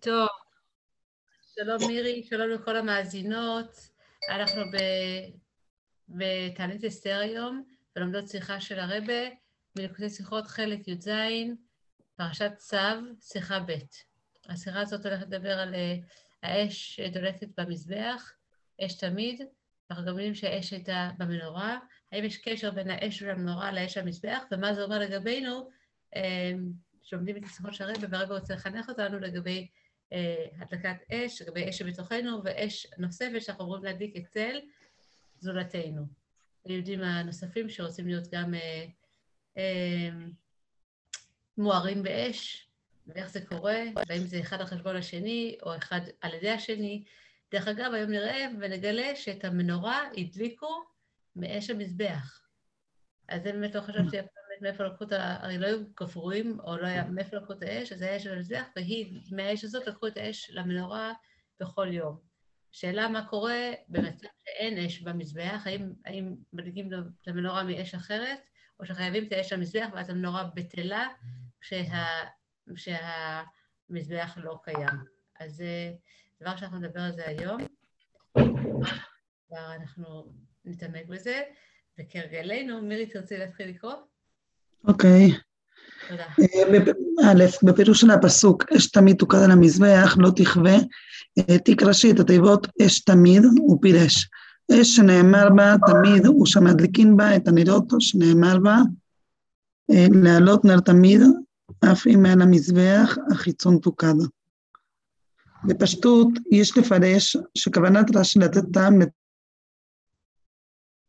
טוב, שלום מירי, שלום לכל המאזינות. אנחנו בתענית אסתר היום, ולומדות שיחה של הרבה, מלקוטי שיחות חלק י"ז, פרשת צו, שיחה ב'. השיחה הזאת הולכת לדבר על אה, האש דולקת במזבח, אש תמיד, אנחנו גם יודעים שהאש הייתה במנורה. האם יש קשר בין האש והמנורה לאש המזבח, ומה זה אומר לגבינו, אה, שלומדים את השיחות של הרבה, והרבה רוצה לחנך אותנו לגבי הדלקת אש, לגבי אש שבתוכנו, ואש נוספת שאנחנו אמורים להדליק אצל זולתנו. היהודים הנוספים שרוצים להיות גם אה, אה, מוארים באש, ואיך זה קורה, והאם זה אחד על חשבון השני, או אחד על ידי השני. דרך אגב, היום נראה ונגלה שאת המנורה הדליקו מאש המזבח. אז זה באמת לא חשבתי מאיפה לקחו את ה... הרי לא היו גפרורים, או לא היה מאיפה לקחו את האש, אז היה אש על המזבח, והיא, מהאש הזאת לקחו את האש למנורה בכל יום. שאלה מה קורה במצב שאין אש במזבח, האם, האם מדליקים למנורה מאש אחרת, או שחייבים את האש למזבח ואז המנורה בטלה כשה, כשהמזבח לא קיים. אז זה דבר שאנחנו נדבר על זה היום. כבר אנחנו נתעמק בזה, וכהרגלנו, מירי, תרצי להתחיל לקרוא? אוקיי. א', בפירוש של הפסוק, אש תמיד תוקד על המזבח, לא תכבה, תיק ראשי את התיבות אש תמיד, הוא פירש. אש שנאמר בה תמיד, הוא שמדליקין בה את הנרות שנאמר בה, להעלות נר תמיד, אף אם על המזבח החיצון תוקד. בפשטות, יש לפרש שכוונת רש"י לתת טעם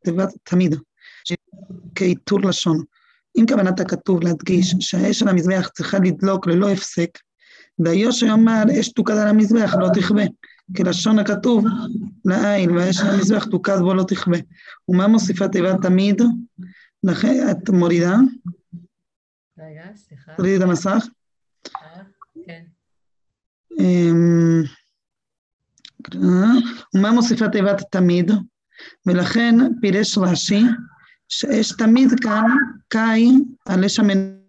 לתיבת תמיד, כעיטור לשון. אם כוונת הכתוב להדגיש שהאש על המזבח צריכה לדלוק ללא הפסק, והיושר יאמר אש תוקד על המזבח לא תכבה, כלשון הכתוב לעין, והאש על המזבח תוקד בו לא תכבה. ומה מוסיפה תיבת תמיד? לכן את מורידה? רגע, סליחה. תורידי את המסך. כן. אמ, ומה מוסיפה תיבת תמיד? ולכן פירש רש"י שיש תמיד כאן קאי על אש המנורה,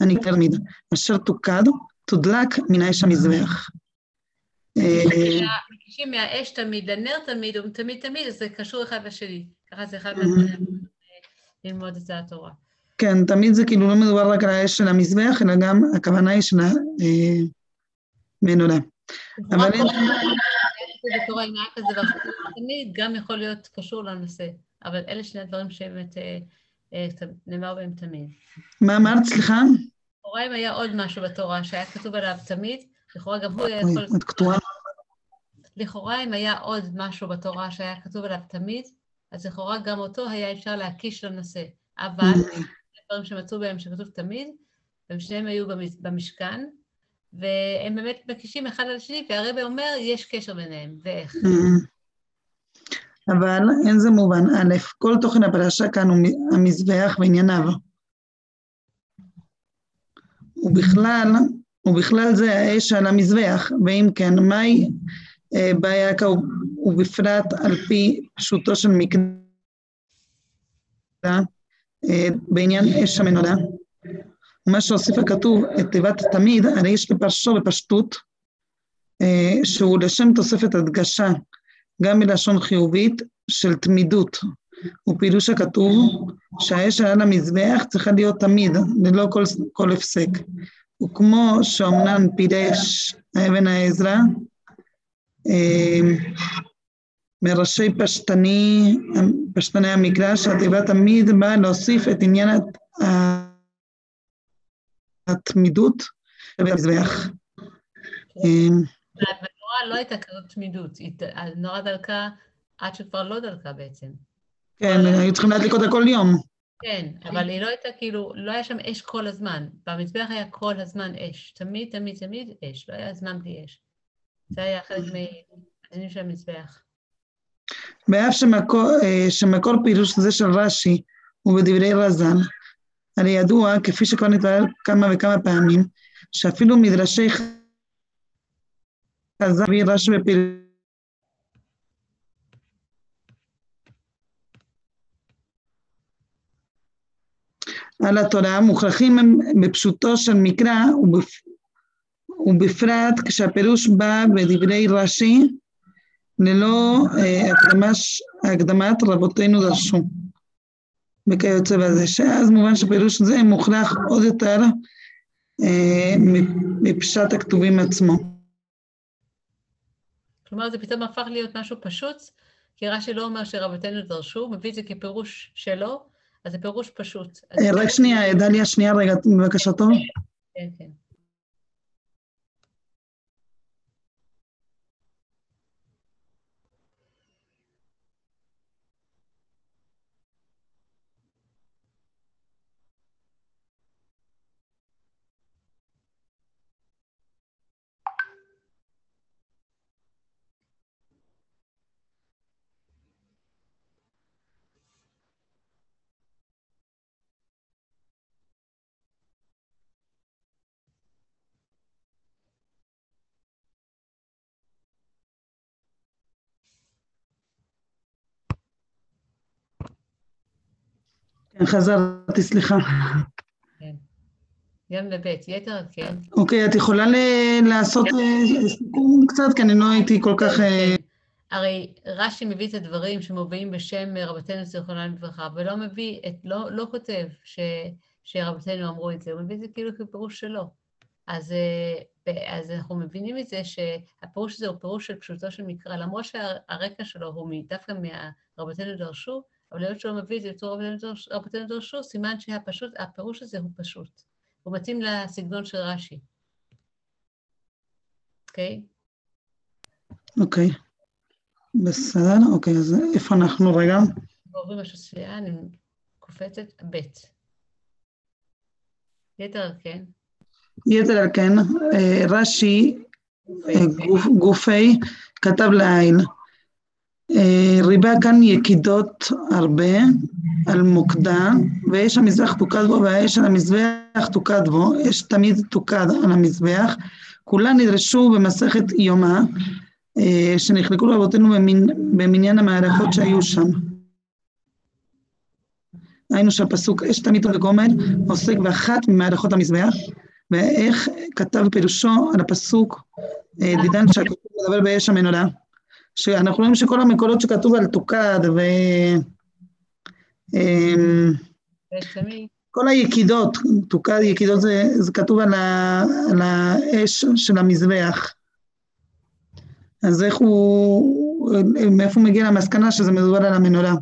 אני תלמיד, אשר תוקד, תודלק מן האש המזבח. מקישים מהאש תמיד לנר תמיד, תמיד תמיד, זה קשור אחד לשני. ככה זה אחד ללמוד את התורה. כן, תמיד זה כאילו לא מדובר רק על האש של המזבח, אלא גם הכוונה היא של המנורה. אבל בתורה אם היה כזה דבר תמיד גם יכול להיות קשור לנושא, אבל אלה שני הדברים שבאמת אה, אה, נאמר בהם תמיד. מה אמרת? סליחה? לכאורה היה עוד משהו בתורה שהיה כתוב עליו תמיד, לכאורה גם הוא היה יכול... את קטועה. לכאורה אם היה עוד משהו בתורה שהיה כתוב עליו תמיד, אז לכאורה גם אותו היה אפשר להקיש לנושא. אבל דברים שמצאו בהם שכתוב תמיד, והם שניהם היו במשכן, והם באמת מקישים אחד על השני, והרבה אומר, יש קשר ביניהם, ואיך. אבל אין זה מובן. א', כל תוכן הפרשה כאן הוא המזבח וענייניו. ובכלל, ובכלל זה האש על המזבח, ואם כן, מהי אה, בעיה ובפרט על פי פשוטו של מקרא אה, בעניין אש המנורה? ומה שהוסיף הכתוב את תיבת תמיד, הרי יש לפרשו בפשטות, אה, שהוא לשם תוספת הדגשה, גם מלשון חיובית, של תמידות. ופירוש הכתוב שהאש על המזבח צריכה להיות תמיד, ללא כל, כל הפסק. וכמו שאומנם פירש אבן העזרא, אה, מראשי פשטני, פשטני המקרא, שהתיבה תמיד באה להוסיף את עניין התמידות במזבח. הנורה לא הייתה כזאת תמידות, הנורה דלקה עד שכבר לא דלקה בעצם. כן, היו צריכים להדליק אותה כל יום. כן, אבל היא לא הייתה כאילו, לא היה שם אש כל הזמן. במזבח היה כל הזמן אש. תמיד, תמיד, תמיד אש. לא היה זמן בלי אש. זה היה חלק מהדינים של המזבח. ואף שמקור, אה, שמקור פירוש זה של רש"י ובדברי רזן, הרי ידוע, כפי שכבר נתברר כמה וכמה פעמים, שאפילו מדרשי חז"ל רש"י בפיר... על התורה, מוכרחים הם בפשוטו של מקרא ובפרט כשהפירוש בא בדברי רש"י ללא אה, הקדמת רבותינו דרשו. וכיוצא בזה, שאז מובן שפירוש זה מוכרח עוד יותר אה, מפשט הכתובים עצמו. כלומר, זה פתאום הפך להיות משהו פשוט, כי רש"י לא אומר שרבותינו דרשו, הוא מביא את זה כפירוש שלו, אז זה פירוש פשוט. אה, רק שנייה, דליה, שנייה רגע, בבקשה טוב. כן, כן. חזרתי, סליחה. כן. גם לבית, יתר כן. אוקיי, את יכולה לעשות אה, סיכום קצת? כי אני לא הייתי כל כך... אה, כן. הרי רש"י מביא את הדברים שמובאים בשם רבתנו זיכרונה לברכה, ולא מביא, את, לא, לא כותב ש, שרבתנו אמרו את זה, הוא מביא את זה כאילו כפירוש שלו. אז, אה, אז אנחנו מבינים את זה שהפירוש הזה הוא פירוש של פשוטו של מקרא, למרות שהרקע שלו הוא דווקא מהרבתנו דרשו, אבל היות שהוא מביא את זה בתור רבותינו דרשו, סימן שהפירוש הזה הוא פשוט. הוא מתאים לסגנון של רש"י. אוקיי? אוקיי. בסדר, אוקיי, אז איפה אנחנו רגע? עוברים לשספייה, אני קופצת, ב'. יתר על כן. יתר על כן, אה, רש"י, אה, גופי, כתב לעין. אה, ריבה כאן יקידות הרבה על מוקדה, ואש המזבח תוקד בו והאש על המזבח תוקד בו, אש תמיד תוקד על המזבח, כולן נדרשו במסכת יומא, אה, שנחלקו רבותינו במניין המערכות שהיו שם. היינו שהפסוק אש תמיד וגומל עוסק באחת ממערכות המזבח, ואיך כתב פירושו על הפסוק אה, דידן שהכתוב מדבר באש המנורה. שאנחנו רואים שכל המקורות שכתוב על תוקד ו... אמ, כל היקידות, תוקד יקידות זה, זה כתוב על, ה, על האש של המזבח. אז איך הוא, מאיפה הוא מגיע למסקנה שזה מדובר על המנורה?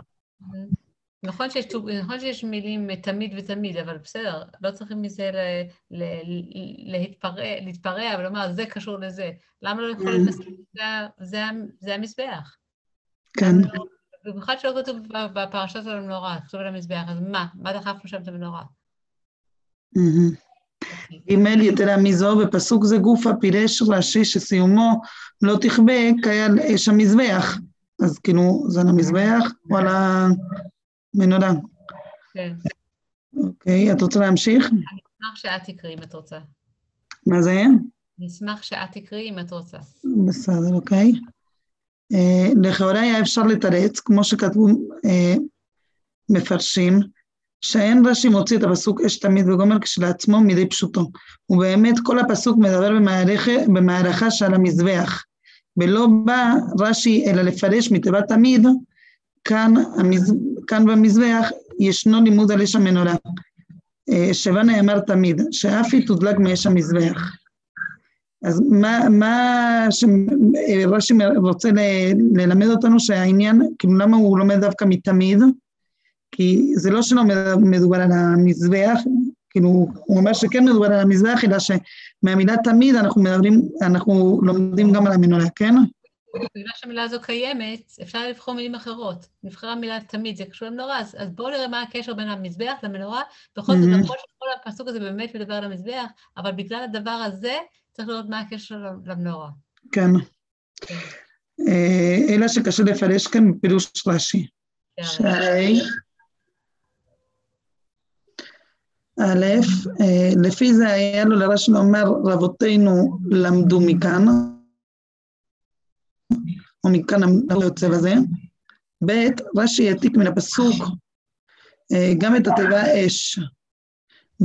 נכון שיש, נכון שיש מילים תמיד ותמיד, אבל בסדר, לא צריכים מזה ל, ל, להתפרע, להתפרע ולומר, זה קשור לזה. למה לא יכול להיות זה, זה, זה המזבח? כן. במיוחד שלא כתוב בפרשת על המנורה, כתוב על המזבח, אז מה? מה דחפנו שם את המנורה? ג' יתרה מזו, בפסוק זה גופה פירש רש"י שסיומו לא תכבה כעל אש המזבח. אז כאילו, זה על המזבח או על ה... מנודה. כן. אוקיי, את רוצה להמשיך? אני אשמח שאת תקראי אם את רוצה. מה זה? אני אשמח שאת תקראי אם את רוצה. בסדר, אוקיי. אה, לכאורה היה אפשר לתרץ, כמו שכתבו אה, מפרשים, שאין רש"י מוציא את הפסוק אש תמיד וגומר כשלעצמו מדי פשוטו. ובאמת כל הפסוק מדבר במערכה שעל המזבח, ולא בא רש"י אלא לפרש מתיבת תמיד כאן, המז... כאן במזבח ישנו לימוד על אש המנורה, אה, שבה נאמר תמיד, שאף היא תודלק מאש המזבח. אז מה, מה שרש"י רוצה ל, ללמד אותנו שהעניין, כאילו למה הוא לומד דווקא מתמיד? כי זה לא שלא מדובר על המזבח, כאילו הוא אומר שכן מדובר על המזבח, אלא שמהמילה תמיד אנחנו מדברים, אנחנו לומדים גם על המנורה, כן? בגלל שהמילה הזו קיימת, אפשר לבחור מילים אחרות. נבחרה מילה תמיד, זה קשור למנורה, אז, אז בואו נראה מה הקשר בין המזבח למנורה. בכל זאת, למרות שכל הפסוק הזה באמת מדבר על המזבח, אבל בגלל הדבר הזה, צריך לראות מה הקשר למנורה. כן. כן. אה, אלא שקשה לפרש כאן בפירוש רש"י. כן. שהרי א', אה, לפי זה היה לו לרש"י לומר, רבותינו למדו מכאן, או מכאן היוצא בזה. ב', רש"י העתיק מן הפסוק אה, גם את התיבה אש,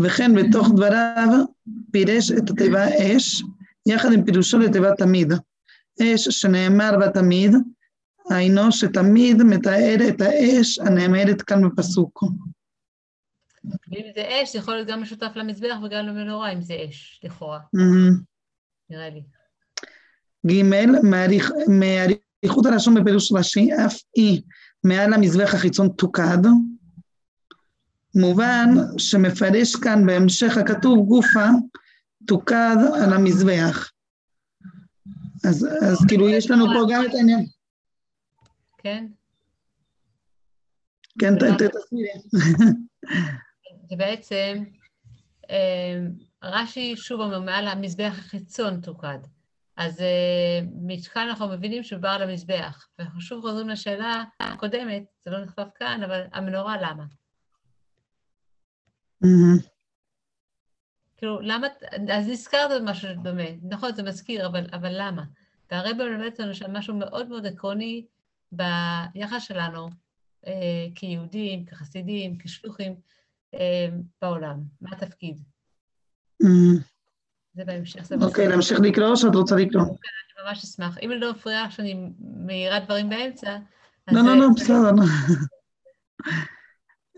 וכן בתוך דבריו פירש את התיבה אש יחד עם פירושו לתיבת תמיד. אש שנאמר בה תמיד, היינו שתמיד מתאר את האש הנאמרת כאן בפסוק. ואם זה אש, זה יכול להיות גם משותף למזבח וגם למנורה, אם זה אש, לכאורה, נראה לי. ג' מאריכות הלשון בפירוש רש"י, אף היא מעל המזבח החיצון תוקד. מובן שמפרש כאן בהמשך הכתוב גופה תוקד על המזבח. אז, אז כאילו יש לנו פה גם את העניין. כן? כן, תסבירי. בעצם, אה, רש"י שוב אומר, מעל המזבח החיצון תוקד. אז אה, מכאן אנחנו מבינים שהוא בא על המזבח. ואנחנו שוב חוזרים לשאלה הקודמת, זה לא נכתב כאן, אבל המנורה למה? כאילו, למה, אז נזכרת במשהו דומה, נכון, זה מזכיר, אבל, אבל למה? והרב מלמד אותנו שם משהו מאוד מאוד עקרוני ביחס שלנו אה, כיהודים, כחסידים, כשלוחים אה, בעולם. מה התפקיד? זה בהמשך. אוקיי, להמשיך לקרוא או שאת רוצה לקרוא? אני ממש אשמח. אם לא מפריעה שאני מעירה דברים באמצע, לא, לא, לא, בסדר.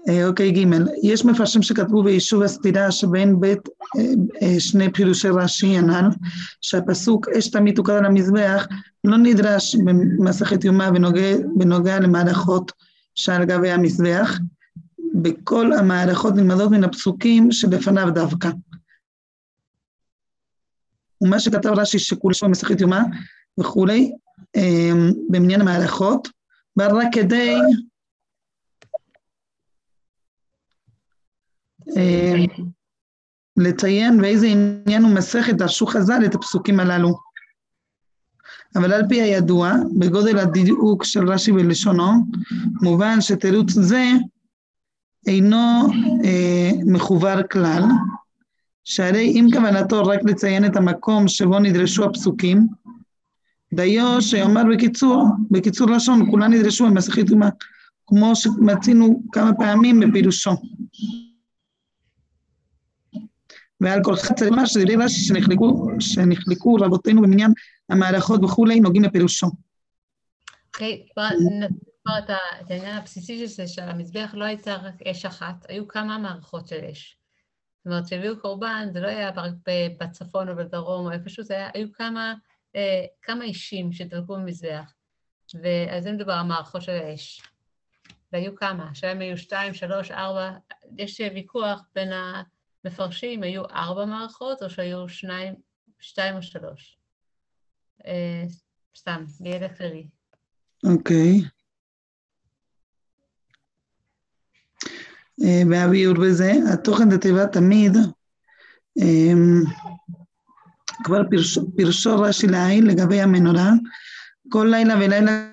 אה, אוקיי, ג' יש מפרשים שכתבו ביישוב הסתירה שבין בית אה, אה, שני פירושי רש"י הנ"ל, שהפסוק אש תמיד תוקד על המזבח לא נדרש במסכת יומא בנוגע, בנוגע למערכות שעל גבי המזבח, בכל המערכות נלמדות מן הפסוקים שלפניו דווקא. ומה שכתב רש"י שכולו במסכת יומא וכולי, במניין המערכות, בא רק כדי אה, לציין באיזה עניין הוא מסכת דרשו חז"ל את הפסוקים הללו. אבל על פי הידוע, בגודל הדיוק של רש"י בלשונו, מובן שתירוץ זה אינו אה, מחובר כלל, שהרי אם כוונתו רק לציין את המקום שבו נדרשו הפסוקים, דיו שיאמר בקיצור, בקיצור לשון, כולם נדרשו במסכת אומה, כמו שמצינו כמה פעמים בפירושו. ועל כל חצי צריך שדברי רש"י שנחלקו, שנחלקו רבותינו במניין המערכות וכולי נוגעים לפירושו. אוקיי, כבר את העניין הבסיסי של זה, שהמזבח לא הייתה רק אש אחת, היו כמה מערכות של אש. זאת אומרת, כשהביאו קורבן, זה לא היה רק בצפון או בדרום או איפשהו, זה היה, היו כמה, אה, כמה אישים שדלקו במזבח. ועל זה מדובר, המערכות של האש. והיו כמה, שהיום היו שתיים, שלוש, ארבע, יש ויכוח בין ה... מפרשים היו ארבע מערכות או שהיו שניים, שתיים או שלוש? אה, סתם, לידע כללי. אוקיי. אה, והביאור בזה, התוכן לתיבה תמיד, אה, כבר פירשו רש"י לעיל לגבי המנורה, כל לילה ולילה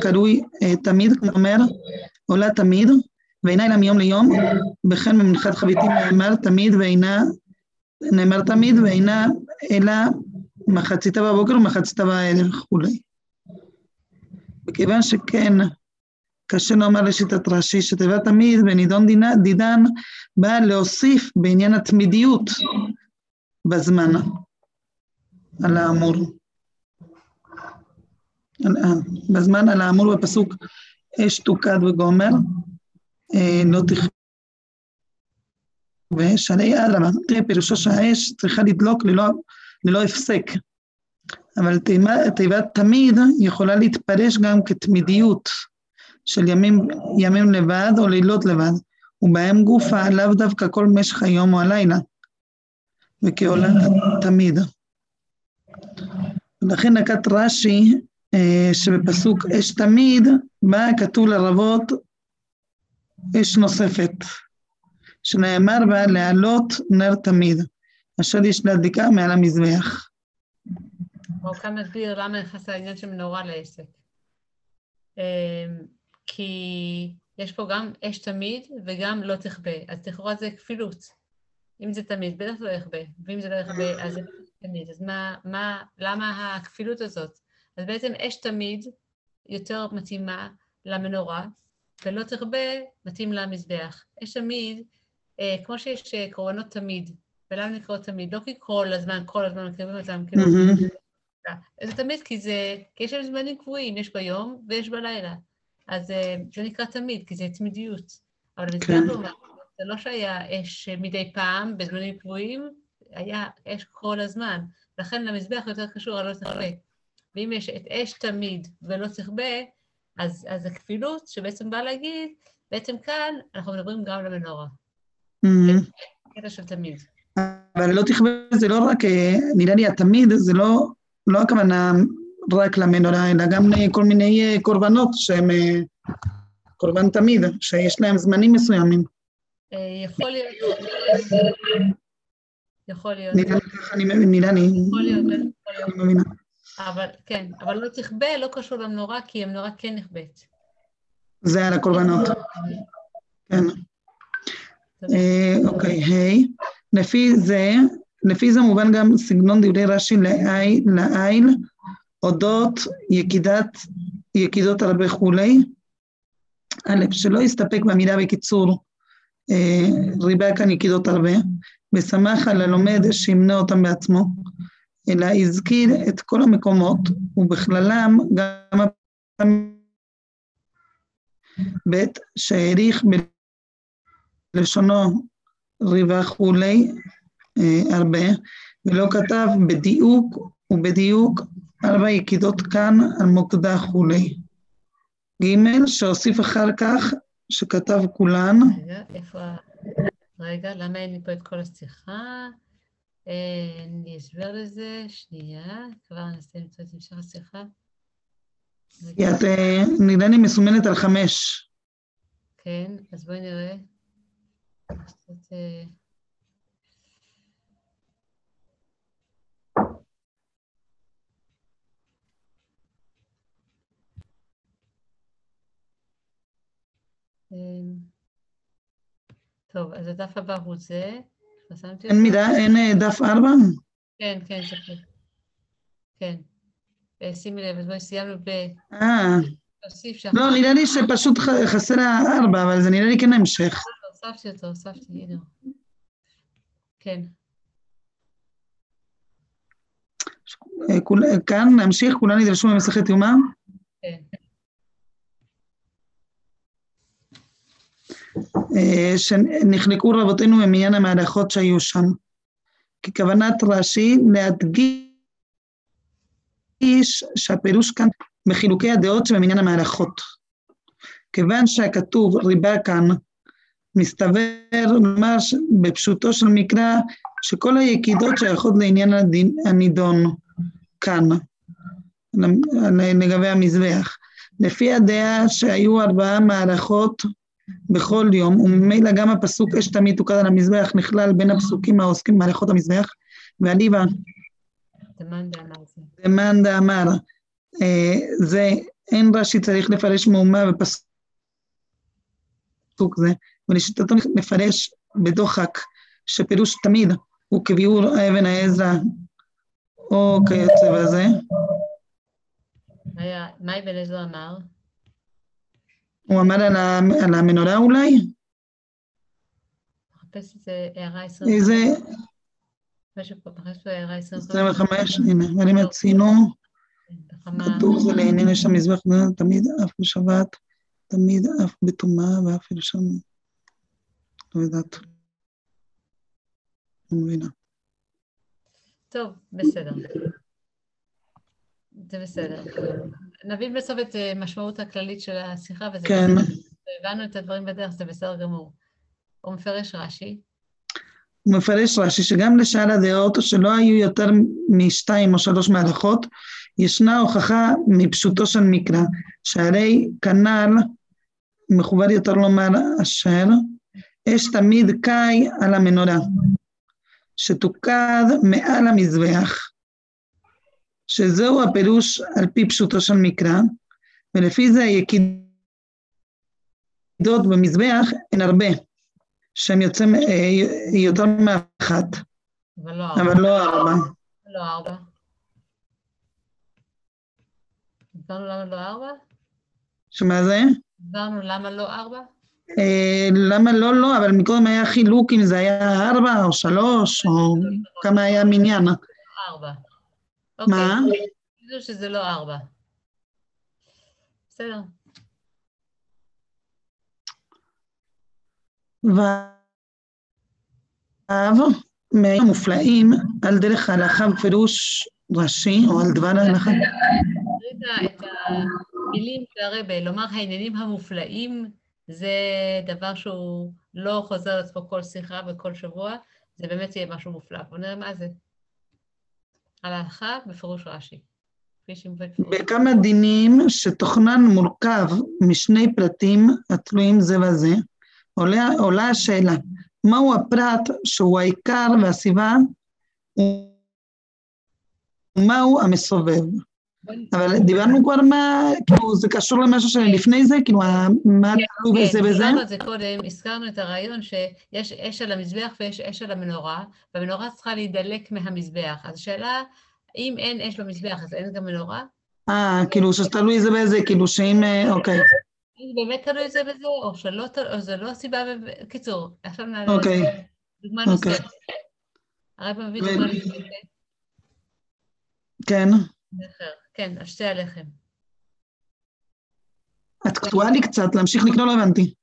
קרוי תמיד, כלומר עולה תמיד, ואינה אלא מיום ליום, וכן במנחת חביתים נאמר תמיד ואינה, נאמר תמיד ואינה אלא מחציתה בבוקר ומחציתה בערב וכולי. וכיוון שכן, קשה לומר לשיטת רש"י שתיבת תמיד ונידון דידן באה להוסיף בעניין התמידיות בזמן על האמור. בזמן על האמור בפסוק אש תוקד וגומר, אה, לא תכבה, ושעלי אדרבה, תראה פירושו שהאש צריכה לדלוק ללא, ללא הפסק. אבל תיבת תמיד יכולה להתפרש גם כתמידיות של ימים, ימים לבד או לילות לבד, ובהם גופה לאו דווקא כל משך היום או הלילה, וכעולה תמיד. ולכן נקט רש"י אה, שבפסוק אש תמיד, בא כתוב לרבות אש נוספת, שנאמר בה להעלות נר תמיד, אשר יש להדליקה מעל המזבח. כאן מסביר למה נכנס לעניין של מנורה לעסק. כי יש פה גם אש תמיד וגם לא תכבה, אז לכאורה זה כפילות. אם זה תמיד, בטח לא יכבה, ואם זה לא יכבה, אז זה תמיד. אז מה, מה, למה הכפילות הזאת? אז בעצם אש תמיד יותר מתאימה למנורה, ולא תרבה, מתאים למזבח. יש תמיד, אה, כמו שיש אה, קורבנות תמיד ולמה נקראות תמיד? לא כי כל הזמן, כל הזמן מקריבים אותם, כאילו... זה תמיד כי זה, כי יש להם זמנים קבועים, יש ביום ויש בלילה. אז אה, זה נקרא תמיד, כי זה תמידיות. אבל כן. זה לא שהיה אש מדי פעם, בזמנים קבועים, היה אש כל הזמן. לכן למזבח יותר קשור על לא תכבה. ואם יש את אש תמיד ולא תכבה, אז, אז הכפילות שבעצם באה להגיד, בעצם כאן אנחנו מדברים גם למנורה. Mm-hmm. קטע של תמיד. אבל לא תכבה זה לא רק, אה, נראה לי התמיד, זה לא, לא הכוונה רק למנורה, אלא גם כל מיני אה, קורבנות שהם אה, קורבן תמיד, שיש להם זמנים מסוימים. יכול להיות. יכול להיות. נראה לי ככה, אני נראה לי. יכול להיות, אני מבינה. אבל כן, אבל לא תכבה, לא קשור למנורה, כי המנורה כן נכבית. זה על הקורבנות. כן. אה, אוקיי, היי. לפי זה, לפי זה מובן גם סגנון דברי רש"י לעיל, אודות יקידת, יקידות הרבה וכולי. א', שלא יסתפק במילה בקיצור, אה, ריבה כאן יקידות הרבה, ושמח על הלומד שימנה אותם בעצמו, אלא הזכיר את כל המקומות, ובכללם גם ב' שהעריך בלשונו ריבה כולי אה, הרבה, ולא כתב בדיוק ובדיוק ארבע יקידות כאן על מוקדה כולי. ג' שהוסיף אחר כך שכתב כולן. רגע, איפה... רגע, למה אין לי פה את כל השיחה? אין לי הסבר לזה, שנייה, כבר ננסה למצוא את המשך השיחה. את אה, נראה לי מסומנת על חמש. כן, אז בואי נראה. טוב, אז הדף הבא הוא זה. אין מידה, אין אה, דף ארבע? כן, כן, זה כן. אה, שימי לב, אז בואי סיימנו ב... אה. לא, נראה לי שפשוט חסר הארבע, אבל זה נראה לי כן המשך. הוספתי אותו, הוספתי, הנה. כן. כאן נמשיך, כולם נדרשו במסכת יומא? כן. שנחלקו רבותינו ממניין המהלכות שהיו שם. ככוונת רש"י להדגיש שהפירוש כאן בחילוקי הדעות שבמניין המהלכות. כיוון שהכתוב ריבה כאן מסתבר ממש בפשוטו של מקרא שכל היקידות שייכות לעניין הנידון כאן, לגבי המזבח. לפי הדעה שהיו ארבעה מערכות בכל יום, וממילא גם הפסוק אש תמיד תוקד על המזבח נכלל בין הפסוקים העוסקים בהלכות המזבח, ואליבא דמאן דאמר, זה אין רש"י צריך לפרש מהומה בפסוק זה, ולשיטתו נפרש בדוחק, שפירוש תמיד הוא כביאור אבן העזרא או כיוצא בזה. מה אבן עזרא אמר? הוא אמר על, המנורה אולי? מחפש איזה הערה 25. איזה... מחפש פה הערה 25. הנה, אבל אם ציינו, כתוב זה לעניין יש המזבח תמיד אף בשבת, תמיד אף בטומאה ואף אל שם. לא יודעת. לא מבינה. טוב, בסדר. זה בסדר. נבין בסוף את אה, משמעות הכללית של השיחה, וזה כן. הבנו את הדברים בדרך, זה בסדר גמור. הוא מפרש רש"י. הוא מפרש רש"י שגם לשאר הדעות, שלא היו יותר משתיים או שלוש מהלכות, ישנה הוכחה מפשוטו של מקרא, שהרי כנ"ל, מכובד יותר לומר אשר, אש תמיד קאי על המנורה, שתוקד מעל המזבח, שזהו הפירוש על פי פשוטו של מקרא, ולפי זה היקידות במזבח הן הרבה, שהן יוצאים אה, יותר מאחת. אבל לא ארבע. אבל לא ארבע. לא ארבע. הסברנו למה לא ארבע? שמה זה? הסברנו למה לא ארבע? אה, למה לא, לא, אבל מקודם היה חילוק אם זה היה ארבע או שלוש, או כמה היה מניין. ארבע. מה? תגידו שזה לא ארבע. בסדר. ו' מהמופלאים על דרך ההלכה בפירוש ראשי או על דבר ההלכה. את המילים של הרבה, לומר העניינים המופלאים זה דבר שהוא לא חוזר על עצמו כל שיחה וכל שבוע, זה באמת יהיה משהו מופלא. בוא נראה מה זה. הלכה בפירוש רש"י. בכמה דינים שתוכנן מורכב משני פרטים התלויים זה בזה, עולה, עולה השאלה, מהו הפרט שהוא העיקר והסיבה ומהו המסובב? אבל דיברנו כבר מה, כאילו זה קשור למשהו שלפני זה, כאילו מה כן, תלוי בזה וזה? כן, דיברנו על זה קודם, הזכרנו את הרעיון שיש אש על המזבח ויש אש על המנורה, והמנורה צריכה להידלק מהמזבח. אז השאלה, אם אין אש במזבח, אז אין גם מנורה? אה, כאילו שתלוי זה בזה, כאילו שאם, אה, אוקיי. באמת תלוי זה בזה, או שלא תלוי, או זה לא הסיבה, בקיצור, עכשיו נעלה אוקיי. דוגמה אוקיי. נוספת. הרב מביא דוגמה נוספת. כן. כן, על שתי הלחם. את קטועה לי קצת, להמשיך לקרוא לא הבנתי.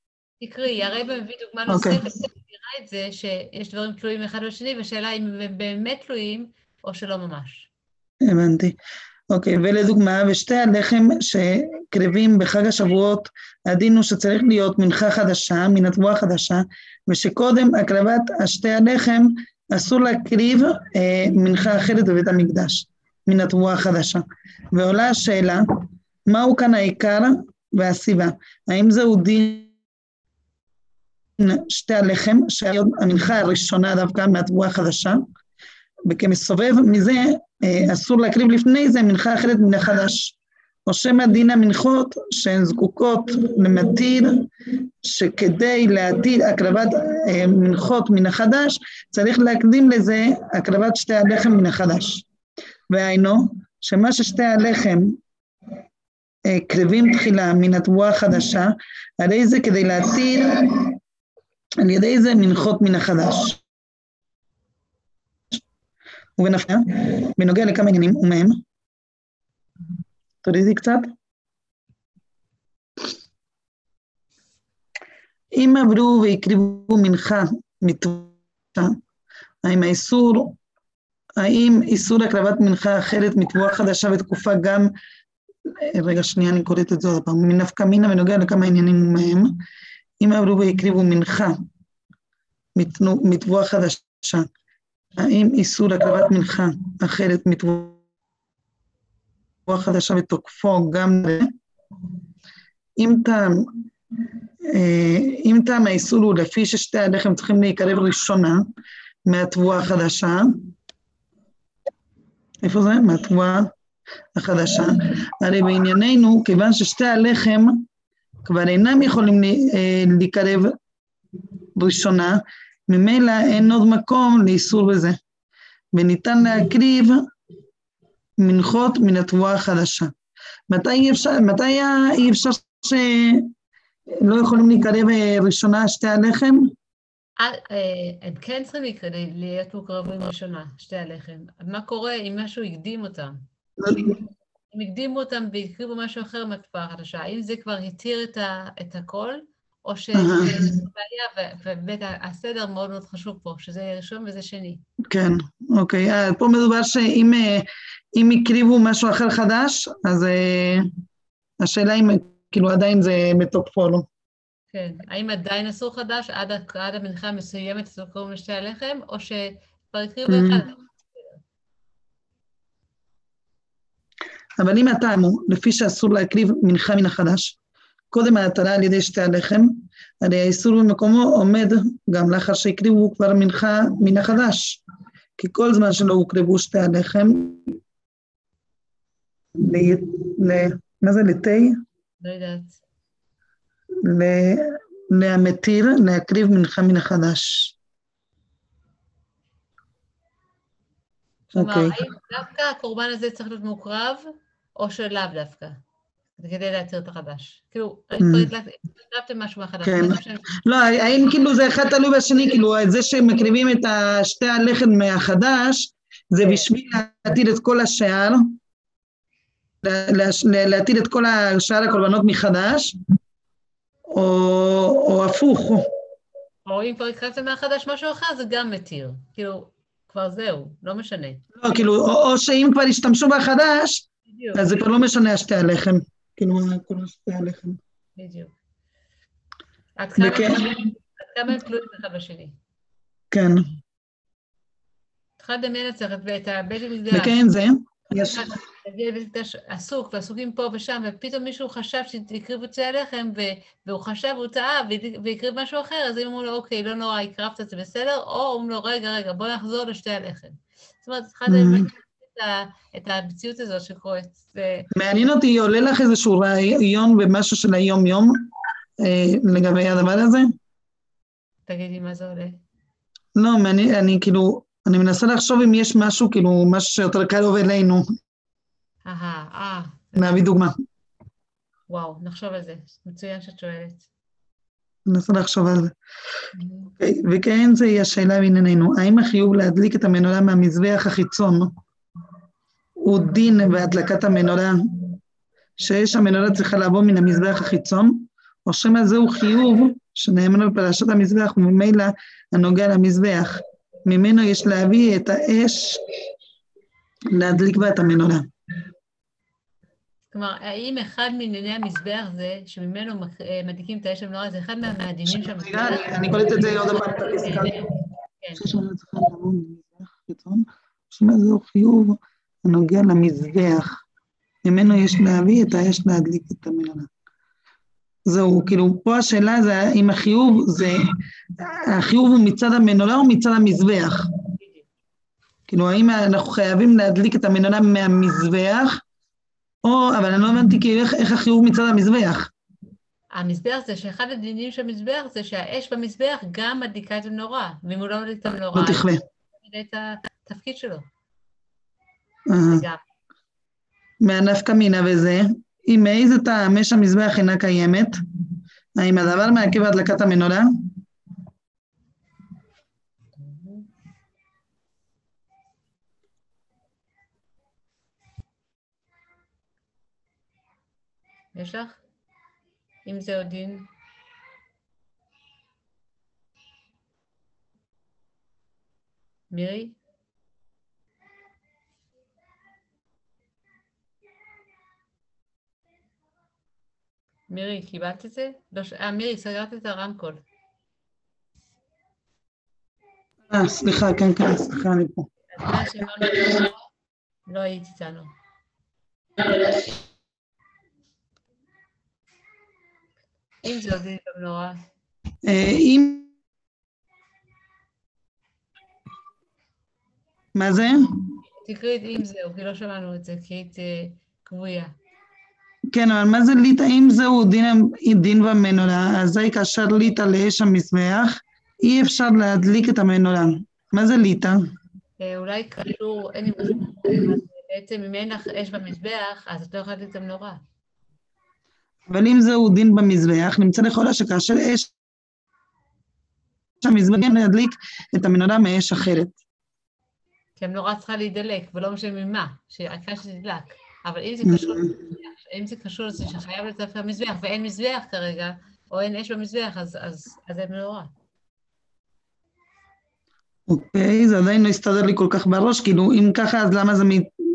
תקראי, הרב מביא דוגמה אוקיי. נוספת, נראה את זה שיש דברים תלויים אחד בשני, והשאלה אם הם באמת תלויים או שלא ממש. הבנתי. אוקיי, ולדוגמה, ושתי הלחם שקרבים בחג השבועות, הדין הוא שצריך להיות מנחה חדשה, מן התבואה חדשה, ושקודם הקרבת שתי הלחם אסור להקריב אה, מנחה אחרת בבית המקדש, מן התבואה החדשה. ועולה השאלה, מהו כאן העיקר והסיבה? האם זהו דין שתי הלחם, שהיה המנחה הראשונה דווקא מהתבואה החדשה, וכמסובב מזה אה, אסור להקריב לפני זה מנחה אחרת מן החדש. או שמא דין המנחות שהן זקוקות למטיל, שכדי להטיל הקרבת אה, מנחות מן החדש, צריך להקדים לזה הקרבת שתי הלחם מן החדש. והיינו, שמה ששתי הלחם אה, קרבים תחילה מן התבואה החדשה, הרי זה כדי להטיל על ידי זה מנחות מן החדש. ובנפשיה, בנוגע לכמה עניינים ומהם, תורידי קצת. אם עברו והקריבו מנחה מתבואה, האם האיסור, האם איסור הקרבת מנחה אחרת מתבואה חדשה בתקופה גם, רגע שנייה אני קוראת את זה עוד פעם, מנפקא מינה בנוגע לכמה עניינים ומהם, אם עברו והקריבו מנחה מתבואה חדשה, האם איסור הקרבת מנחה אחרת מתבואה חדשה בתוקפו גם אם טעם, אה, אם טעם האיסור הוא לפי ששתי הלחם צריכים להיקרב ראשונה מהתבואה החדשה, איפה זה? מהתבואה החדשה. הרי בענייננו, כיוון ששתי הלחם כבר אינם יכולים אה, להיקרב ראשונה, ממילא אין עוד מקום לאיסור בזה, וניתן להקריב מנחות מן התבואה החדשה. מתי אפשר, מתי אי אפשר שלא יכולים להיקרב אה, ראשונה שתי הלחם? אה, הם כן צריכים להיות מוקרבים ראשונה, שתי הלחם. מה קורה אם משהו הקדים אותם? אם הקדימו אותם והקריבו משהו אחר מהתקופה החדשה, האם זה כבר התיר את הכל? או שזה בעיה, ובאמת הסדר מאוד מאוד חשוב פה, שזה ראשון וזה שני. כן, אוקיי. אה, פה מדובר שאם אה, הקריבו משהו אחר חדש, אז השאלה אם כאילו עדיין זה בתוקפו או לא. כן, האם עדיין אסור חדש עד, עד המנחה המסוימת אסור קוראים לשתי הלחם, או שכבר הקריבו Mm-hmm. אחד? אבל אם הטעם הוא, לפי שאסור להקריב מנחה מן החדש, קודם ההתרה על ידי שתי הלחם, הרי האיסור במקומו עומד גם לאחר שהקריבו כבר מנחה מן החדש, כי כל זמן שלא הוקרבו שתי הלחם, ל... ל... מה זה לתה? לא יודעת. להמתיר, להקריב מנחה מן החדש. כלומר, אוקיי. האם דווקא הקורבן הזה צריך להיות מוקרב, או שלאו דווקא? כדי להתיר את החדש. כאילו, כבר הקרבתם משהו מהחדש. כן. לא, האם כאילו זה אחד תלוי בשני, כאילו זה שמקריבים את שתי הלחם מהחדש, זה כן. בשביל להטיל את כל השאר, להטיל את כל שאר הקורבנות מחדש, או, או הפוך. או אם כבר הקרבתם מהחדש משהו אחר, זה גם מתיר. כאילו, כבר זהו, לא משנה. לא, כאילו, או, או שאם כבר השתמשו בחדש, בדיוק, אז זה כבר לא משנה שתי הלחם. כאילו, כל שתי הלחם. בדיוק. עד כמה וכן. עד כמה הם תלויים אחד בשני. כן. צריכה לדמיין את זה, את הבית המקדש. וכן זה, יש... המקדש עסוק, ועסוקים פה ושם, ופתאום מישהו חשב שהקריב את זה הלחם, והוא חשב, הוא טעה, והקריב משהו אחר, אז אם אמרו לו, אוקיי, לא נורא, הקרבת, זה בסדר, או אומרים לו, רגע, רגע, בוא נחזור לשתי הלחם. זאת אומרת, צריכה לדמיין את את המציאות הזאת שקורית. מעניין אותי, עולה לך איזשהו רעיון במשהו של היום-יום אה, לגבי הדבר הזה? תגידי מה זה עולה. לא, אני כאילו, אני מנסה לחשוב אם יש משהו, כאילו, משהו שיותר קרוב אלינו. אהה, אה, להביא דוגמה. וואו, נחשוב על זה. מצוין שאת שואלת. מנסה לחשוב על זה. אוקיי, וכן זה היא השאלה בענייננו, האם החיוב להדליק את המנורה מהמזבח החיצון הוא דין בהדלקת המנורה, שאש המנורה צריכה לבוא מן המזבח החיצון, או שמא זהו חיוב שנאמר בפרשת המזבח וממילא הנוגע למזבח, ממנו יש להביא את האש להדליק בה את המנורה. כלומר, האם אחד מענייני המזבח זה שממנו אה, מדליקים את האש המנורה, זה אחד מה- מהדינים של המזבח? רגע, אני- אני קולט את זה עוד פעם. כן. שמא זהו חיוב הנוגע למזבח, ממנו יש להביא את האש להדליק את המנורה. זהו, כאילו, פה השאלה זה האם החיוב זה, החיוב הוא מצד המנורה או מצד המזבח? כאילו, האם אנחנו חייבים להדליק את המנורה מהמזבח, או, אבל אני לא הבנתי כאילו איך, איך החיוב מצד המזבח. המזבח זה שאחד הדינים של המזבח זה שהאש במזבח גם מדליקה את המנורה, ואם הוא לא מדליק את המנורה, לא תכלה. מילא את התפקיד שלו. אה. מהנפקא מינה וזה, אם מאיזה טעם אש המזבח אינה קיימת, האם הדבר מעכב הדלקת המנורה? יש לך? אם זה עוד דין? מירי? מירי, קיבלת את זה? לא ש... אה, מירי, סגרת את הרמקול. אה, סליחה, כן, כן, סליחה, אני פה. לא היית איתנו. אם זה עוד דין במנורה, אה, אם... מה זה? תקראי את אם זהו, כי לא שמענו את זה, כי היית אה, כבויה. כן, אבל מה זה ליטא? אם זהו דין, דין במנורה, אזי כאשר ליטא לאש המזבח, אי אפשר להדליק את המנורה. מה זה ליטא? אה, אולי קשור, אין לי מושג, בעצם אם אין לך אש במזבח, אז את לא יכולה להדליק את המנורה. אבל אם זהו דין במזבח, נמצא לכאורה שכאשר אש המזבח כן להדליק את המנורה מאש אחרת. כי המנורה צריכה להידלק, ולא משנה ממה, שהעיקר שתדלק. אבל אם זה קשור, אם זה קשור לזה שחייב לצפר מזבח, ואין מזבח כרגע, או אין אש במזבח, אז, אז, אז אין מנורה. אוקיי, זה עדיין לא הסתדר לי כל כך בראש, כאילו, אם ככה, אז למה זה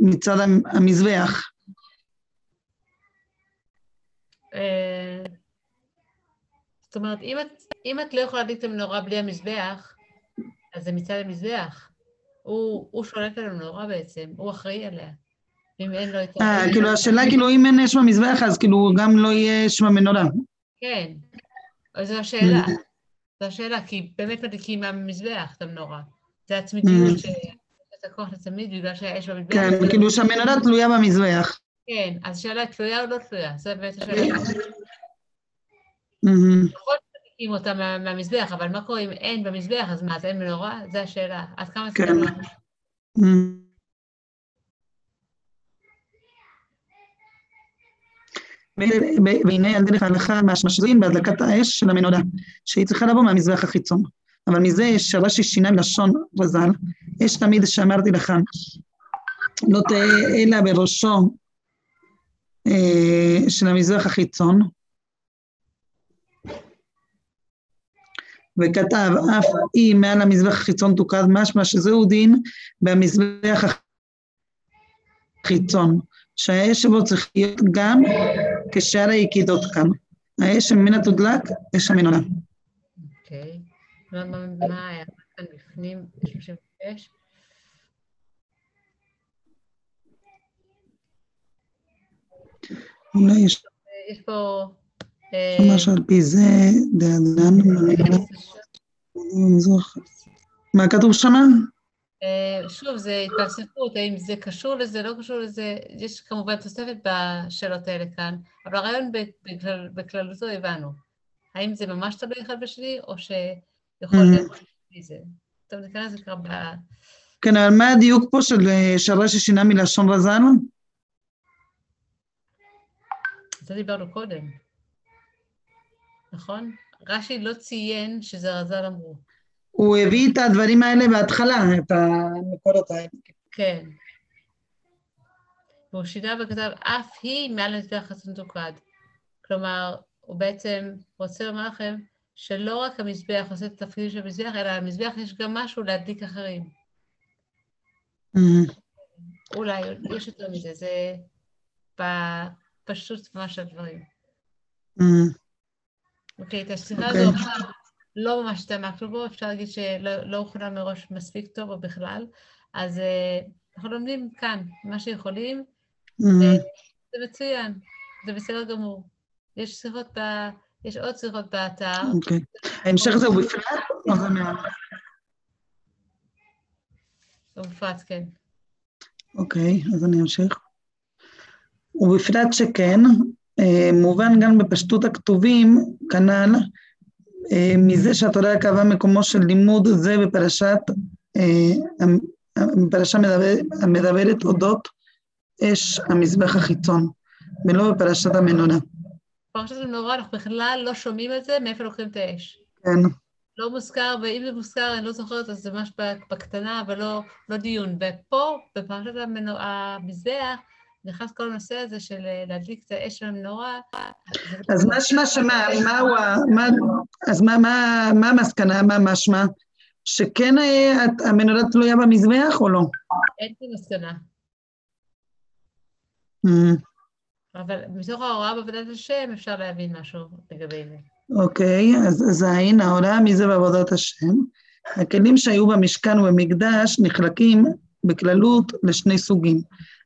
מצד המ- המזבח? אה, זאת אומרת, אם את, אם את לא יכולה להדליק את המנורה בלי המזבח, אז זה מצד המזבח. הוא, הוא שולט על המנורה בעצם, הוא אחראי עליה. אם אין לו את ה... אה, כאילו, השאלה, כאילו, אם אין אש במזבח, אז כאילו, גם לא יהיה אש במנורה. כן, אז זו השאלה. זו השאלה, כי באמת מדליקים מהמזבח את המנורה. זה הצמידיות שיש את הכוח לצמיד בגלל שהאש במזבח. כן, כאילו, שהמנורה תלויה במזבח. כן, אז השאלה תלויה או לא תלויה? זה באמת השאלה. להיות שמדליקים אותה מה- מהמזבח, אבל מה קורה אם אין במזבח, אז מה, אז אין מנורה? זו השאלה. עד כמה זה כן. לא? מהמם. והנה על דרך ההלכה מהשמשזין בהדלקת האש של המנורה, שהיא צריכה לבוא מהמזרח החיצון. אבל מזה שרש"י שינה מלשון רז"ל, אש תמיד שאמרתי לך, לא תהא אלא בראשו אה, של המזרח החיצון, וכתב, אף היא מעל המזבח החיצון תוקד, משמע שזהו דין במזבח החיצון, שהאש שבו צריך להיות גם כשאר היקידות כאן. האש שממנה תודלק, אש המנורה. אוקיי. מה היה כאן בפנים? יש אולי יש... יש פה... ממש על פי זה, דאדן, מה כתוב שמה? אה, שוב, זה התפלספות, האם זה קשור לזה, לא קשור לזה, יש כמובן תוספת בשאלות האלה כאן, אבל הרעיון בכללותו הבנו. האם זה ממש תלוי אחד בשני, או שיכול להיות זה. טוב, ניכנס לזה כבר ב... כן, אבל מה הדיוק פה של אה, שרש ששינה מלשון רזן? זה דיברנו קודם. נכון? רש"י לא ציין שזה רז"ל אמרו. הוא הביא את הדברים האלה בהתחלה, את המקורות האלה. כן. והוא שינה וכתב, אף היא מעל המזבח הסנטוקד. כלומר, הוא בעצם רוצה לומר לכם שלא רק המזבח עושה את התפקידים של המזבח, אלא למזבח יש גם משהו להדליק אחרים. Mm-hmm. אולי, יש יותר מזה, זה בפשטות ממש הדברים. Mm-hmm. אוקיי, את השיחה אוקיי. הזו לא ממש התעמקנו בו, אפשר להגיד שלא לא הוכנה מראש מספיק טוב או בכלל, אז uh, אנחנו לומדים כאן מה שיכולים, mm-hmm. זה מצוין, זה בסדר גמור. יש שיחות ב... יש עוד שיחות באתר. אוקיי. ההמשך זה בפרט או זה מה... הוא בפרט, כן. אוקיי, אז אני אמשיך. ובפרט שכן, אה, מובן גם בפשטות הכתובים, כנ"ל, אה, מזה שהתורה קבעה מקומו של לימוד זה בפרשת, אה, פרשה מדבר, המדברת אודות אש המזבח החיצון, ולא בפרשת המנורה. פרשת המנורה, אנחנו בכלל לא שומעים את זה, מאיפה לוקחים את האש. כן. לא מוזכר, ואם זה מוזכר, אני לא זוכרת, אז זה ממש בקטנה, אבל לא, לא דיון. ופה, בפרשת המזבח, נכנס כל הנושא הזה של אה, להדליק את האש של המנורה. אז מה שמה שמה, מה הוא ה... אז מה המסקנה, מה משמע? שכן אה, המנורה תלויה במזבח או לא? אין לי מסקנה. Mm. אבל מתוך ההוראה בעבודת השם אפשר להבין משהו לגבי זה. אוקיי, אז זין, ההוראה מזה בעבודת השם. הכלים שהיו במשכן ובמקדש נחלקים בכללות לשני סוגים.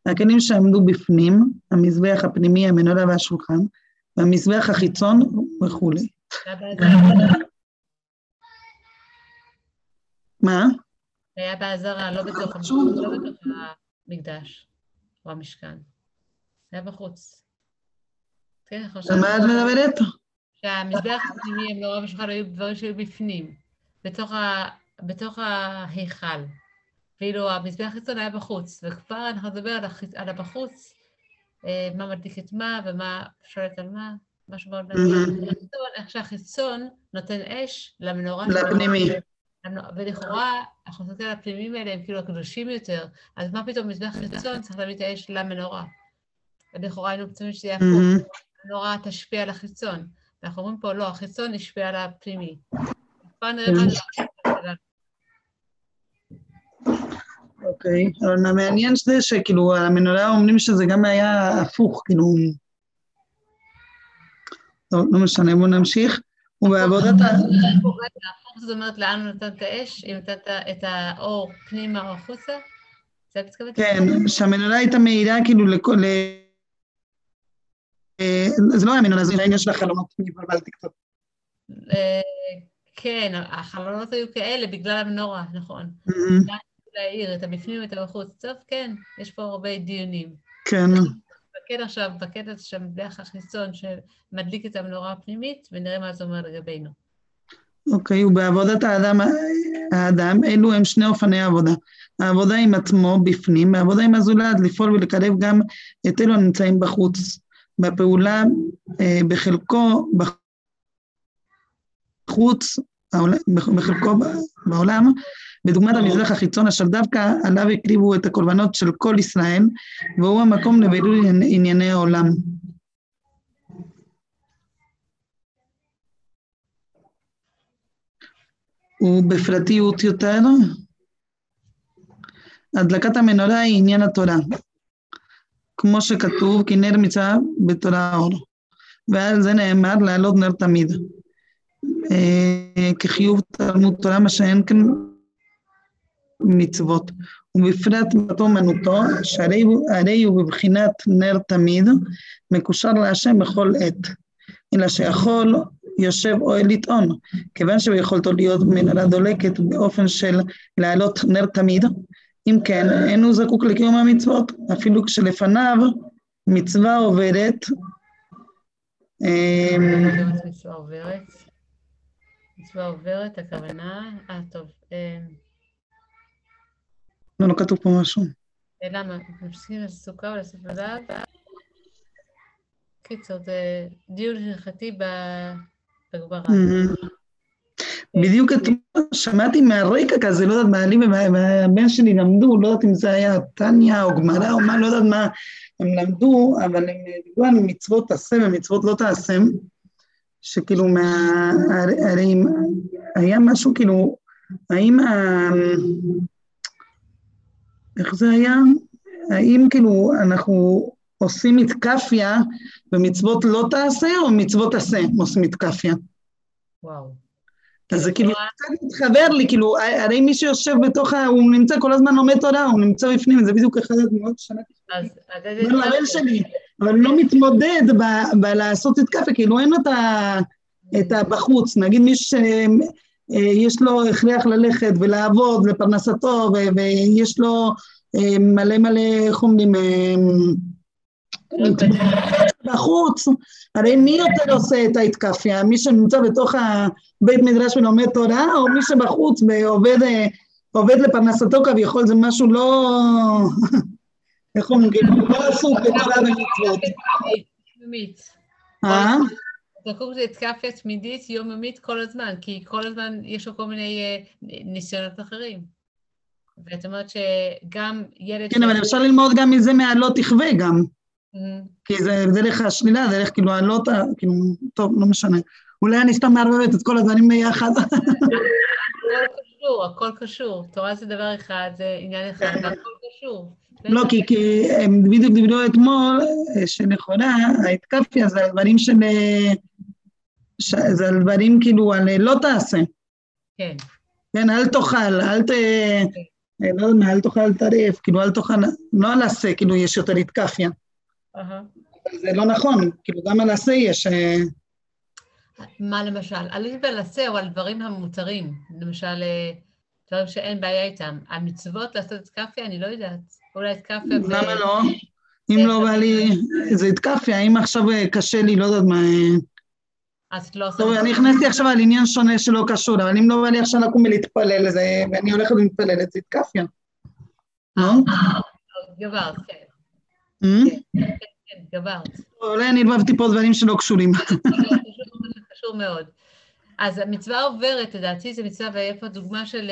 הכלים שעמדו בפנים, המזבח הפנימי, המנורה והשולחן, והמזבח החיצון וכולי. מה? היה בעזרה, לא בתוך לא המקדש או המשכן. זה היה בחוץ. כן, על מה את מדברת? שהמזבח הפנימי, המנורה והשולחן היו דברים שהיו בפנים, בתוך ההיכל. ואילו המזבח החיצון היה בחוץ, וכבר אנחנו נדבר על, הח... על הבחוץ, אה, מה מדליק את מה ומה שולט על מה, משהו מאוד מעניין. איך שהחיצון נותן אש למנורה. לפנימי. ולכאורה, אנחנו נסתכל על הפנימים האלה, הם כאילו הקדושים יותר, אז מה פתאום מזבח חיצון צריך להביא את האש למנורה. ולכאורה היינו מצפים שזה יהיה הפוך, המנורה תשפיע על החיצון. ואנחנו אומרים פה, לא, החיצון ישפיע על הפנימי. כבר נראה מה זה אוקיי, אבל המעניין זה שכאילו המנורה אומרים שזה גם היה הפוך, כאילו... טוב, לא משנה, בואו נמשיך. ובעבודת ה... זאת אומרת, לאן הוא נתן את האש? אם נתת את האור פנימה או החוצה? זה את מתכוונת? כן, שהמנורה הייתה מאירה כאילו לכל... אה, זה לא היה מנורה, זה עניין של החלומות, אני התבלבלתי קצת. אה, כן, החלונות היו כאלה בגלל המנורה, נכון. להעיר את הבפנים ואת הבחוץ. טוב, כן, יש פה הרבה דיונים. כן. נתמקד עכשיו בקטע של המזבח החיצון שמדליק את המנורה הפנימית, ונראה מה זה אומר לגבינו. אוקיי, okay, ובעבודת האדם, האדם, אלו הם שני אופני עבודה. העבודה עם עצמו בפנים, והעבודה עם הזולת, לפעול ולקרב גם את אלו הנמצאים בחוץ. בפעולה אה, בחלקו בחוץ, בחלקו בעולם, בדוגמת המזרח החיצון אשר דווקא עליו הקריבו את הקורבנות של כל ישראל, והוא המקום לבירור ענייני העולם. ובפרטיות יותר, הדלקת המנורה היא עניין התורה. כמו שכתוב, כי נר מצווה בתורה אור. ועל זה נאמר לעלות נר תמיד. אה, כחיוב תלמוד תורה, מה שאין כאן מצוות. ובפרט בתום אומנותו, שהרי הוא בבחינת נר תמיד, מקושר להשם בכל עת. אלא שיכול יושב אוהל לטעון, כיוון שביכולתו להיות מנהרה דולקת באופן של להעלות נר תמיד, אם כן, אין הוא זקוק לקיום המצוות, אפילו כשלפניו מצווה עוברת. אמ, מצווה עוברת, מצווה עוברת, הכוונה, אה, טוב. לא, לא כתוב פה משהו. למה? מפסיקים לסוכה ולסוף לדעת? קיצור, זה דיון הלכתי בגברה. בדיוק אתמול שמעתי מהרקע כזה, לא יודעת, בעלי והבן שלי למדו, לא יודעת אם זה היה טניה או גמרא או מה, לא יודעת מה הם למדו, אבל הם דיברו על מצוות תעשה ומצוות לא תעשה, שכאילו מה... הרי היה משהו כאילו, האם ה... איך זה היה? האם כאילו אנחנו עושים מתקפיה ומצוות לא תעשה, או מצוות עשה עושים מתקפיה? וואו. אז זה כאילו קצת מתחבר לי, כאילו, הרי מי שיושב בתוך ה... הוא נמצא כל הזמן לומד תורה, הוא נמצא בפנים, זה בדיוק אחד הדמויות ששמעתי. אז איזה... לבן שלי, אבל הוא לא מתמודד בלעשות את קפה, כאילו אין לו את ה... בחוץ, נגיד מי שיש לו הכריח ללכת ולעבוד לפרנסתו, ויש לו אה, מלא מלא, איך אומרים, אה, בחוץ, הרי מי יותר עושה את ההתקפיה? מי שנמצא בתוך הבית מדרש ולומד תורה, או מי שבחוץ ועובד עובד לפרנסתו כביכול, זה משהו לא... איך אומרים? לא עסוק בתורה ומצוות. אה? זקוק להתקפיה תמידית יומיומית כל הזמן, כי כל הזמן יש לו כל מיני אה, ניסיונות אחרים. ואת אומרת שגם ילד... כן, אבל אפשר ללמוד גם מזה מהלא תכווה גם. כי זה דרך השלילה, דרך כאילו הלא, כאילו, טוב, לא משנה. אולי אני סתם מערבבת את כל הדברים ביחד. הכל קשור, הכל קשור. תורה זה דבר אחד, זה עניין אחד, והכל קשור. לא, כי, כי הם בדיוק דיברו אתמול, שלכאורה ההתקפיה זה על דברים של... ש... זה על דברים כאילו על לא תעשה. כן. כן, אל תאכל, אל ת... לא יודע מה, אל תאכל טרף, כאילו אל תאכל, לא על עשה, כאילו יש יותר התקפיה. זה לא נכון, כאילו גם על עשה יש... אה, מה למשל? על ועל עשה או על דברים המותרים, למשל אה, דברים שאין בעיה איתם. המצוות לעשות את אני לא יודעת. אולי את קפיה... למה לא? אם לא בא לי... זה את קפיה, אם עכשיו אה, קשה לי, לא יודעת מה... אז את לא עושה... טוב, אני הכנסתי עכשיו על עניין שונה שלא קשור, אבל אם לא בא לי עכשיו לקום ולהתפלל, ואני הולכת ומתפללת, זה את קפיה. לא? גברת, כן. כן, כן, גברת. אולי אני ערבבתי פה דברים שלא קשורים. זה קשור מאוד. אז המצווה עוברת, לדעתי זו מצווה, ואיפה דוגמה של,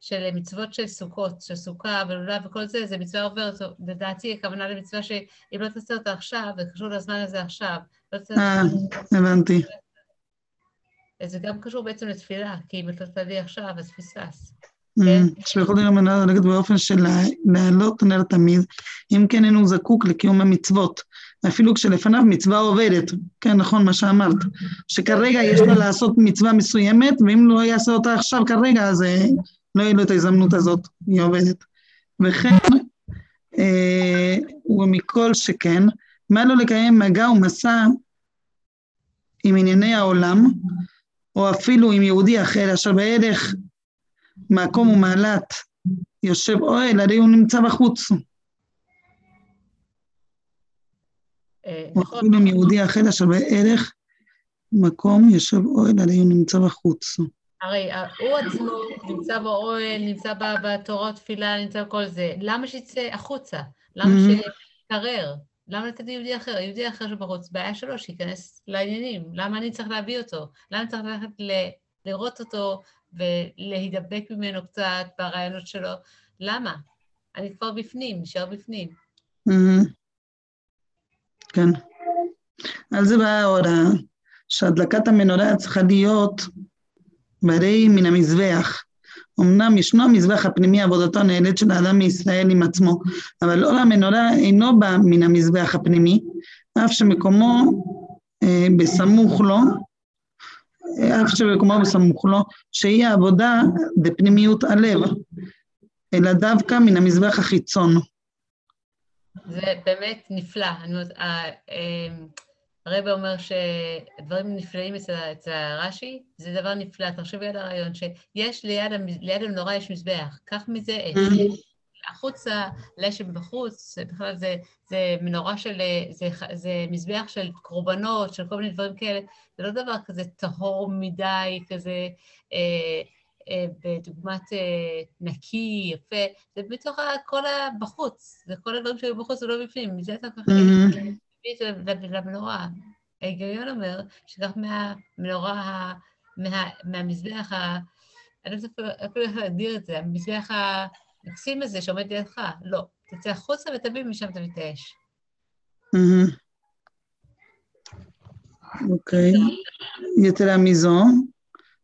של מצוות של סוכות, של סוכה ולולב וכל זה, זה מצווה עוברת, לדעתי הכוונה למצווה שאם לא תעשה אותה עכשיו, זה קשור לזמן הזה עכשיו. לא אה, הבנתי. זה גם קשור בעצם לתפילה, כי אם אתה תעלי עכשיו, אז פספס. כן. שיכול להיות מנה ללכת באופן של להעלות נר תמיד, אם כן אינו זקוק לקיום המצוות, אפילו כשלפניו מצווה עובדת, כן נכון מה שאמרת, שכרגע יש לו לעשות מצווה מסוימת, ואם לא יעשה אותה עכשיו כרגע, אז אה, לא יהיה לו את ההזדמנות הזאת, היא עובדת. וכן, אה, ומכל שכן, מה לו לקיים מגע ומסע עם ענייני העולם, או אפילו עם יהודי אחר, אשר בערך מקום ומעלת יושב אוהל, הרי הוא נמצא בחוץ. אה, הוא נכון. אפילו עם יהודי אחר אשר בערך מקום יושב אוהל, הרי הוא נמצא בחוץ. הרי הוא עצמו נמצא באוהל, נמצא בתורות תפילה, נמצא בכל זה. למה שיצא החוצה? למה שיתקרר? למה לתת ליהודי אחר? יהודי אחר שבחוץ, בעיה שלו, שייכנס לעניינים. למה אני צריך להביא אותו? למה אני צריך ללכת ל- לראות אותו ולהידבק ממנו קצת ברעיונות שלו? למה? אני כבר בפנים, נשאר בפנים. Mhm. כן. על זה באה ההוראה, שהדלקת המנורה צריכה להיות ברי מן המזבח. אמנם ישנו המזבח הפנימי, עבודתו הנהנית של האדם מישראל עם עצמו, אבל אור המנורה אינו בא מן המזבח הפנימי, אף שמקומו אה, בסמוך לו, אה, אף שמקומו בסמוך לו, שהיא העבודה בפנימיות הלב, אלא דווקא מן המזבח החיצון. זה באמת נפלא. אני אומרת, ה- אמ, הרב אומר שדברים נפלאים אצל, אצל הרש"י, זה דבר נפלא. תחשבי על הרעיון שיש ליד, ליד המנורה יש מזבח, קח מזה אש. החוצה, לשם בחוץ, בכלל זה, זה מנורה של, זה, זה מזבח של קורבנות, של כל מיני דברים כאלה, זה לא דבר כזה טהור מדי, כזה אה, אה, בדוגמת אה, נקי, יפה, זה בתוך כל ה... בחוץ, זה כל הדברים שהיו בחוץ ולא בפנים, מזה אתה ככה מביא את זה למנורה. ההיגיון אומר שכך מהמנורה, מהמזבח ה... אני לא יודעת אפילו- איך להגדיר את זה, המזבח המקסים הזה שעומד לידך, לא. תצא החוצה ותביא משם תביא את האש. Mhm. אוקיי. יתרה מזו,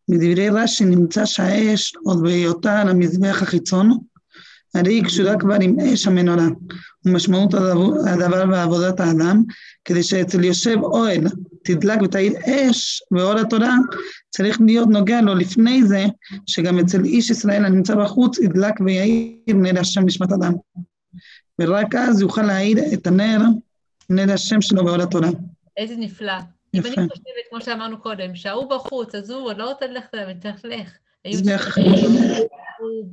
מדברי רש"י נמצא שהאש, עוד בהיותה על המזבח החיצון, הרי היא קשורה כבר עם אש המנורה, ומשמעות הדבר, בעבודת האדם, כדי שאצל יושב אוהל תדלק ותאיר אש ואור התורה, צריך להיות נוגע לו לפני זה, שגם אצל איש ישראל הנמצא בחוץ ידלק ויאיר נר השם נשמת אדם. ורק אז יוכל להאיר את הנר, נר השם שלו באור התורה. איזה נפלא. אם אני יפה. חושבת, כמו שאמרנו קודם, שההוא בחוץ, אז הוא, אני לא רוצה ללכת אליו, אני הוא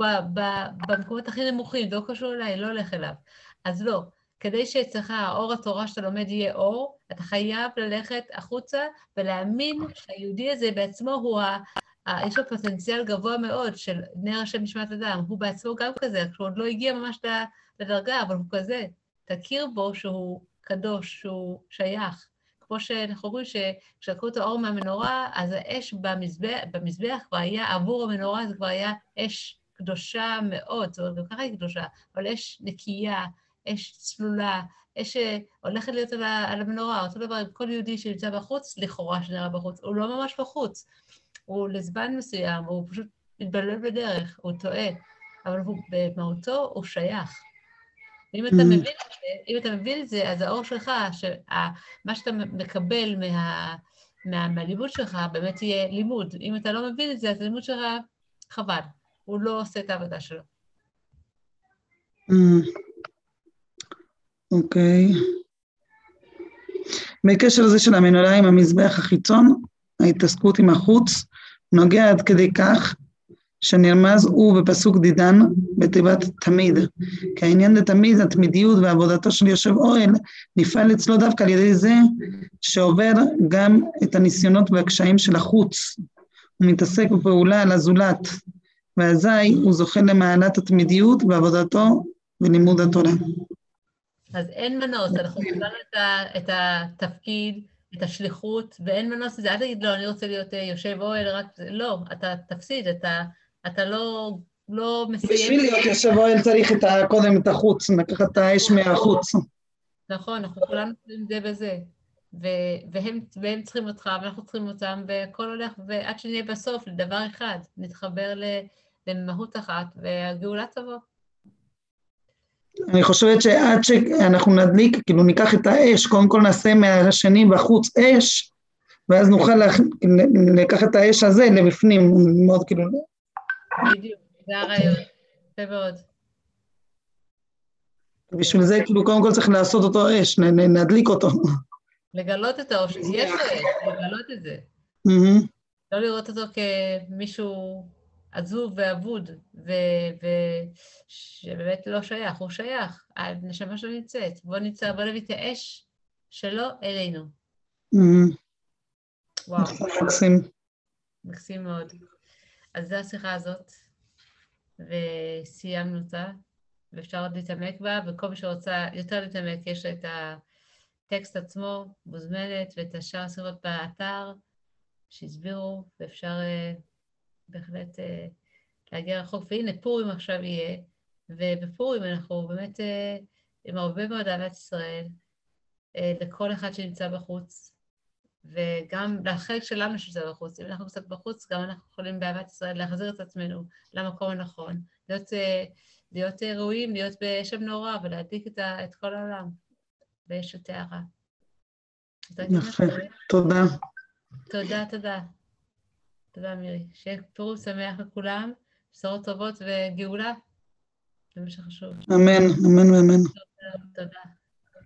במקומות הכי נמוכים, זה לא קשור אליי, לא הולך אליו. אז לא, כדי שאצלך האור התורה שאתה לומד יהיה אור, אתה חייב ללכת החוצה ולהאמין שהיהודי הזה בעצמו הוא ה... יש לו פוטנציאל גבוה מאוד של נר השם נשמת אדם, הוא בעצמו גם כזה, כשהוא עוד לא הגיע ממש לדרגה, אבל הוא כזה. תכיר בו שהוא קדוש, שהוא שייך. כמו שאנחנו אומרים שכשלקחו את האור מהמנורה, אז האש במזבח, במזבח כבר היה, עבור המנורה זה כבר היה אש קדושה מאוד, זאת אומרת, גם ככה היא קדושה, אבל אש נקייה, אש צלולה, אש שהולכת להיות על, על המנורה, אותו דבר עם כל יהודי שנמצא בחוץ, לכאורה שנראה בחוץ, הוא לא ממש בחוץ, הוא לזמן מסוים, הוא פשוט מתבלבל בדרך, הוא טועה, אבל הוא, במהותו הוא שייך. ואם אתה Mm. מבין את זה, אם אתה מבין את זה, אז האור שלך, שה- מה שאתה מקבל מה, מה, מהלימוד שלך, באמת יהיה לימוד. אם אתה לא מבין את זה, אז הלימוד שלך, חבל. הוא לא עושה את העבודה שלו. Mm. אוקיי. בקשר לזה של המנורה עם המזבח החיצון, ההתעסקות עם החוץ נוגע עד כדי כך שנרמז הוא בפסוק דידן בתיבת תמיד. כי העניין לתמיד, התמידיות ועבודתו של יושב אוהל, נפעל אצלו דווקא על ידי זה שעובר גם את הניסיונות והקשיים של החוץ. הוא מתעסק בפעולה על הזולת, ואזי הוא זוכה למעלת התמידיות בעבודתו ולימוד התורה. אז אין מנוס, אנחנו קיבלנו את, את התפקיד, את השליחות, ואין מנוס לזה. אל תגיד, לא, אני רוצה להיות אה, יושב אוהל, רק... זה." לא, אתה תפסיד, אתה, אתה לא, לא מסיים. בשביל להיות יושב אוהל צריך את ה- קודם את החוץ, לקחת את האש מהחוץ. נכון, אנחנו כולנו תלויים זה בזה. ו- והם, והם צריכים אותך, ואנחנו צריכים אותם, והכל הולך, ועד שנהיה בסוף לדבר אחד, נתחבר ל- למהות אחת, והגאולה תבוא. אני חושבת שעד שאנחנו נדליק, כאילו ניקח את האש, קודם כל נעשה מהשני בחוץ אש, ואז נוכל לקחת את האש הזה לבפנים, מאוד כאילו, בדיוק, זה הרעיון. יפה מאוד. בשביל זה כאילו קודם כל צריך לעשות אותו אש, נ- נדליק אותו. לגלות את האור, שיש לו אש, לגלות את זה. לא לראות אותו כמישהו עזוב ואבוד, ושבאמת לא שייך, הוא שייך, הנשמה שלו נמצאת. בוא נמצא, בוא נביא את האש שלו אלינו. וואו, מקסים. מקסים מאוד. אז זו השיחה הזאת, וסיימנו אותה, ואפשר עוד להתעמק בה, וכל מי שרוצה יותר להתעמק, יש את הטקסט עצמו מוזמנת ואת השאר השיחות באתר שהסבירו, ואפשר uh, בהחלט uh, להגיע רחוק. והנה, פורים עכשיו יהיה, ובפורים אנחנו באמת uh, עם הרבה מאוד אהבת ישראל uh, לכל אחד שנמצא בחוץ, וגם לחלק שלנו שנמצא בחוץ. אם אנחנו קצת בחוץ, גם אנחנו יכולים באהבת ישראל להחזיר את עצמנו למקום הנכון, להיות, uh, להיות uh, ראויים, להיות באש המנורה ולהדליק את, את כל העולם באש הטהרה. יפה, תודה. תודה, תודה. תודה, מירי. שיהיה פירוב שמח לכולם, בשורות טובות וגאולה, זה מה שחשוב. אמן, אמן ואמן. תודה.